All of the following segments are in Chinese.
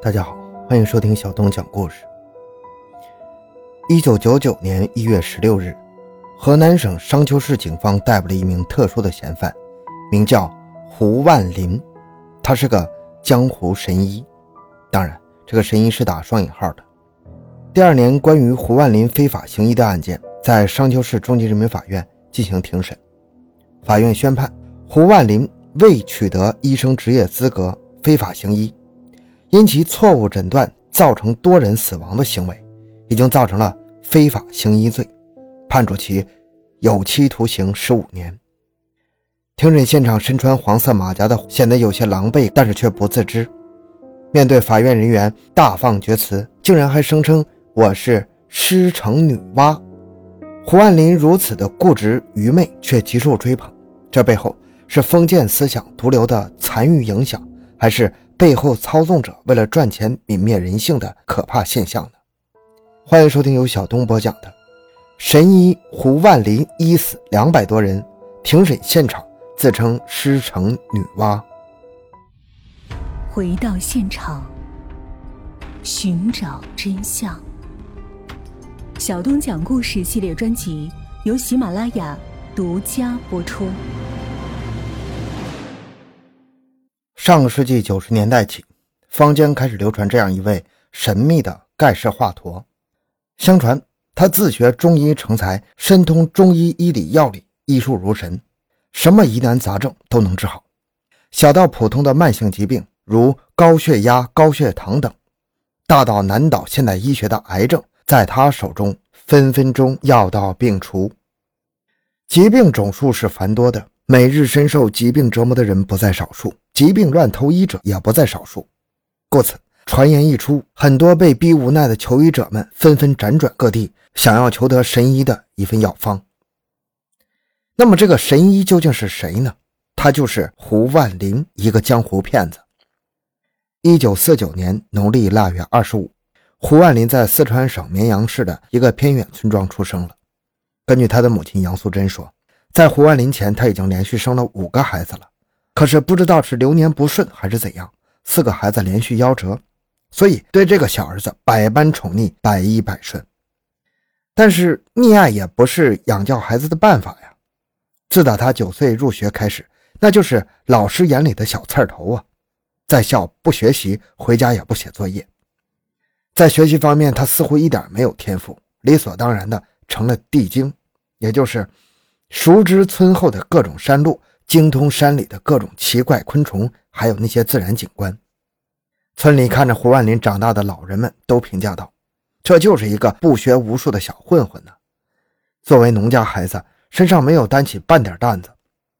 大家好，欢迎收听小东讲故事。一九九九年一月十六日，河南省商丘市警方逮捕了一名特殊的嫌犯，名叫胡万林，他是个江湖神医。当然，这个神医是打双引号的。第二年，关于胡万林非法行医的案件在商丘市中级人民法院进行庭审，法院宣判胡万林未取得医生执业资格，非法行医。因其错误诊断造成多人死亡的行为，已经造成了非法行医罪，判处其有期徒刑十五年。庭审现场，身穿黄色马甲的显得有些狼狈，但是却不自知。面对法院人员大放厥词，竟然还声称我是师承女娲。胡万林如此的固执愚昧，却极受追捧，这背后是封建思想毒瘤的残余影响，还是？背后操纵者为了赚钱泯灭人性的可怕现象呢？欢迎收听由小东播讲的《神医胡万林医死两百多人》，庭审现场自称师承女娲。回到现场，寻找真相。小东讲故事系列专辑由喜马拉雅独家播出。上个世纪九十年代起，坊间开始流传这样一位神秘的盖世华佗。相传他自学中医成才，深通中医医理药理，医术如神，什么疑难杂症都能治好。小到普通的慢性疾病，如高血压、高血糖等；大到难倒现代医学的癌症，在他手中分分钟药到病除。疾病种数是繁多的，每日深受疾病折磨的人不在少数。疾病乱投医者也不在少数，故此传言一出，很多被逼无奈的求医者们纷纷辗转各地，想要求得神医的一份药方。那么，这个神医究竟是谁呢？他就是胡万林，一个江湖骗子。一九四九年农历腊月二十五，胡万林在四川省绵阳市的一个偏远村庄出生了。根据他的母亲杨素贞说，在胡万林前，他已经连续生了五个孩子了。可是不知道是流年不顺还是怎样，四个孩子连续夭折，所以对这个小儿子百般宠溺，百依百顺。但是溺爱也不是养教孩子的办法呀。自打他九岁入学开始，那就是老师眼里的小刺头啊，在校不学习，回家也不写作业。在学习方面，他似乎一点没有天赋，理所当然的成了地精，也就是熟知村后的各种山路。精通山里的各种奇怪昆虫，还有那些自然景观。村里看着胡万林长大的老人们都评价道：“这就是一个不学无术的小混混呢。”作为农家孩子，身上没有担起半点担子。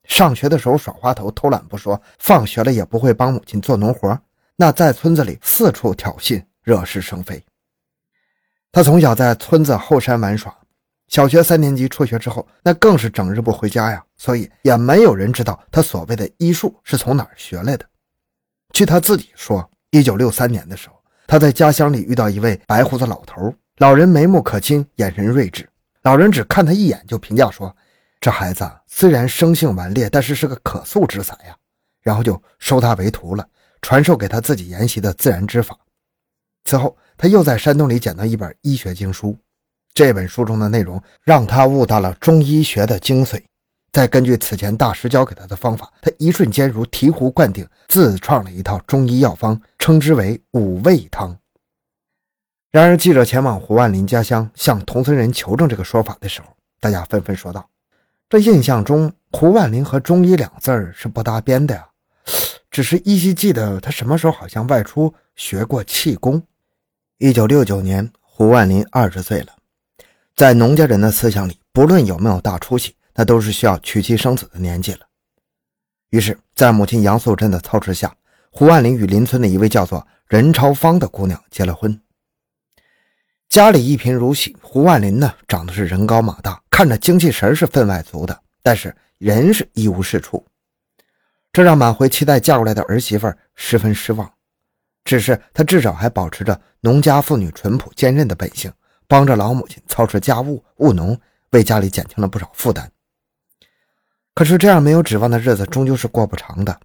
上学的时候耍滑头偷懒不说，放学了也不会帮母亲做农活，那在村子里四处挑衅，惹是生非。他从小在村子后山玩耍。小学三年级辍学之后，那更是整日不回家呀，所以也没有人知道他所谓的医术是从哪儿学来的。据他自己说，一九六三年的时候，他在家乡里遇到一位白胡子老头，老人眉目可亲，眼神睿智。老人只看他一眼就评价说：“这孩子虽然生性顽劣，但是是个可塑之才呀。”然后就收他为徒了，传授给他自己研习的自然之法。此后，他又在山洞里捡到一本医学经书。这本书中的内容让他悟到了中医学的精髓，再根据此前大师教给他的方法，他一瞬间如醍醐灌顶，自创了一套中医药方，称之为五味汤。然而，记者前往胡万林家乡向同村人求证这个说法的时候，大家纷纷说道：“这印象中胡万林和中医两字儿是不搭边的呀，只是依稀记得他什么时候好像外出学过气功。”一九六九年，胡万林二十岁了。在农家人的思想里，不论有没有大出息，那都是需要娶妻生子的年纪了。于是，在母亲杨素贞的操持下，胡万林与邻村的一位叫做任超芳的姑娘结了婚。家里一贫如洗，胡万林呢长得是人高马大，看着精气神是分外足的，但是人是一无是处，这让满怀期待嫁过来的儿媳妇十分失望。只是她至少还保持着农家妇女淳朴坚韧的本性。帮着老母亲操持家务务农，为家里减轻了不少负担。可是这样没有指望的日子终究是过不长的。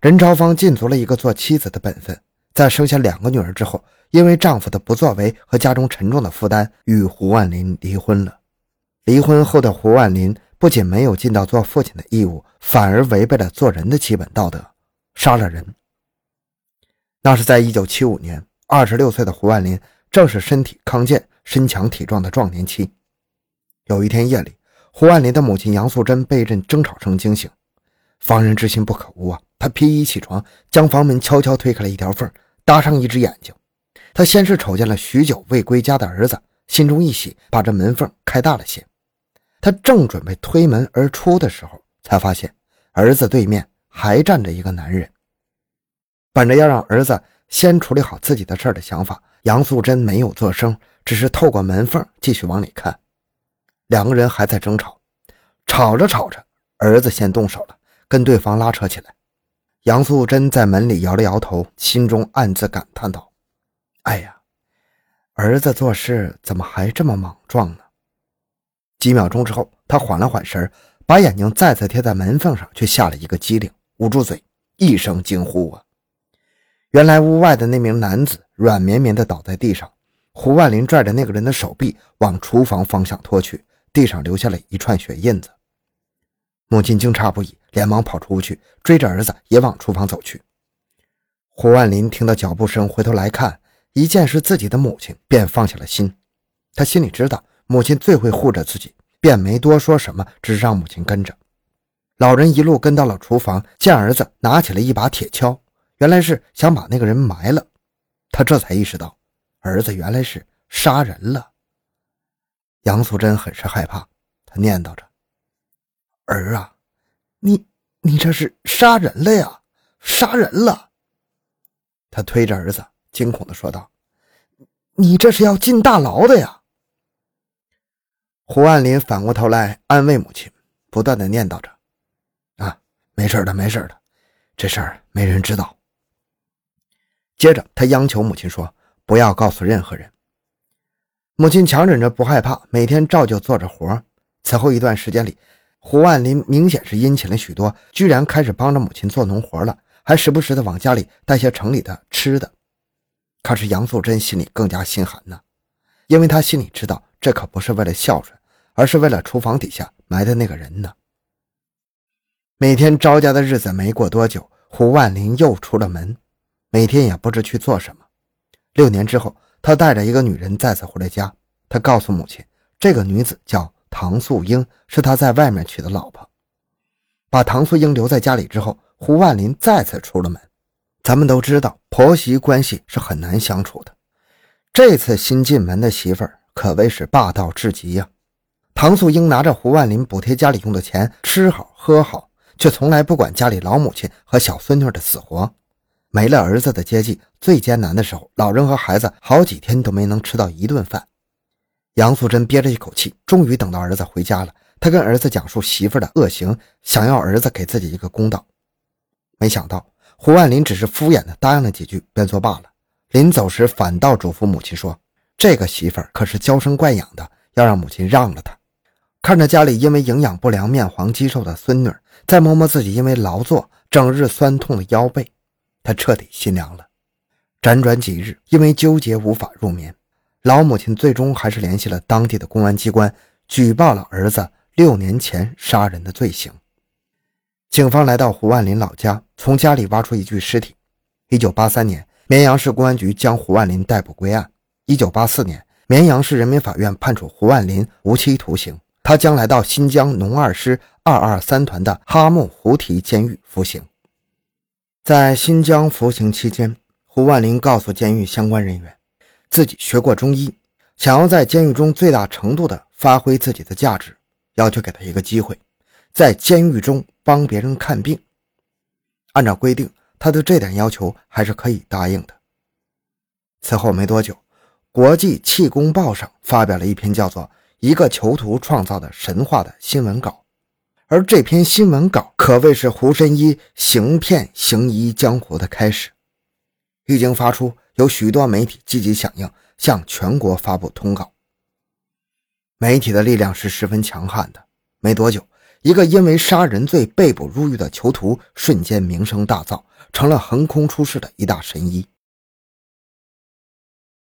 任朝芳尽足了一个做妻子的本分，在生下两个女儿之后，因为丈夫的不作为和家中沉重的负担，与胡万林离婚了。离婚后的胡万林不仅没有尽到做父亲的义务，反而违背了做人的基本道德，杀了人。那是在一九七五年，二十六岁的胡万林正是身体康健、身强体壮的壮年期。有一天夜里，胡万林的母亲杨素贞被一阵争吵声惊醒，防人之心不可无啊！她披衣起床，将房门悄悄推开了一条缝，搭上一只眼睛。她先是瞅见了许久未归家的儿子，心中一喜，把这门缝开大了些。她正准备推门而出的时候，才发现儿子对面还站着一个男人。本着要让儿子先处理好自己的事儿的想法，杨素贞没有作声，只是透过门缝继续往里看。两个人还在争吵，吵着吵着，儿子先动手了，跟对方拉扯起来。杨素贞在门里摇了摇头，心中暗自感叹道：“哎呀，儿子做事怎么还这么莽撞呢？”几秒钟之后，他缓了缓神把眼睛再次贴在门缝上，却吓了一个机灵，捂住嘴，一声惊呼：“啊！”原来屋外的那名男子软绵绵地倒在地上，胡万林拽着那个人的手臂往厨房方向拖去，地上留下了一串血印子。母亲惊诧不已，连忙跑出去追着儿子也往厨房走去。胡万林听到脚步声，回头来看，一见是自己的母亲，便放下了心。他心里知道母亲最会护着自己，便没多说什么，只是让母亲跟着。老人一路跟到了厨房，见儿子拿起了一把铁锹。原来是想把那个人埋了，他这才意识到，儿子原来是杀人了。杨素贞很是害怕，她念叨着：“儿啊，你你这是杀人了呀，杀人了！”他推着儿子，惊恐地说道：“你这是要进大牢的呀！”胡万林反过头来安慰母亲，不断地念叨着：“啊，没事的，没事的，这事儿没人知道。”接着，他央求母亲说：“不要告诉任何人。”母亲强忍着不害怕，每天照旧做着活。此后一段时间里，胡万林明显是殷勤了许多，居然开始帮着母亲做农活了，还时不时的往家里带些城里的吃的。可是杨素贞心里更加心寒呢，因为她心里知道，这可不是为了孝顺，而是为了厨房底下埋的那个人呢。每天招家的日子没过多久，胡万林又出了门。每天也不知去做什么。六年之后，他带着一个女人再次回了家。他告诉母亲，这个女子叫唐素英，是他在外面娶的老婆。把唐素英留在家里之后，胡万林再次出了门。咱们都知道，婆媳关系是很难相处的。这次新进门的媳妇儿可谓是霸道至极呀。唐素英拿着胡万林补贴家里用的钱，吃好喝好，却从来不管家里老母亲和小孙女的死活。没了儿子的接济，最艰难的时候，老人和孩子好几天都没能吃到一顿饭。杨素贞憋着一口气，终于等到儿子回家了。她跟儿子讲述媳妇的恶行，想要儿子给自己一个公道。没想到胡万林只是敷衍的答应了几句，便作罢了。临走时，反倒嘱咐母亲说：“这个媳妇可是娇生惯养的，要让母亲让了她。”看着家里因为营养不良面黄肌瘦的孙女，再摸摸自己因为劳作整日酸痛的腰背。他彻底心凉了。辗转几日，因为纠结无法入眠，老母亲最终还是联系了当地的公安机关，举报了儿子六年前杀人的罪行。警方来到胡万林老家，从家里挖出一具尸体。一九八三年，绵阳市公安局将胡万林逮捕归案。一九八四年，绵阳市人民法院判处胡万林无期徒刑，他将来到新疆农二师二二三团的哈木胡提监狱服刑。在新疆服刑期间，胡万林告诉监狱相关人员，自己学过中医，想要在监狱中最大程度的发挥自己的价值，要求给他一个机会，在监狱中帮别人看病。按照规定，他对这点要求还是可以答应的。此后没多久，国际气功报上发表了一篇叫做《一个囚徒创造的神话》的新闻稿。而这篇新闻稿可谓是胡神医行骗行医江湖的开始。一经发出，有许多媒体积极响应，向全国发布通稿。媒体的力量是十分强悍的。没多久，一个因为杀人罪被捕入狱的囚徒瞬间名声大噪，成了横空出世的一大神医。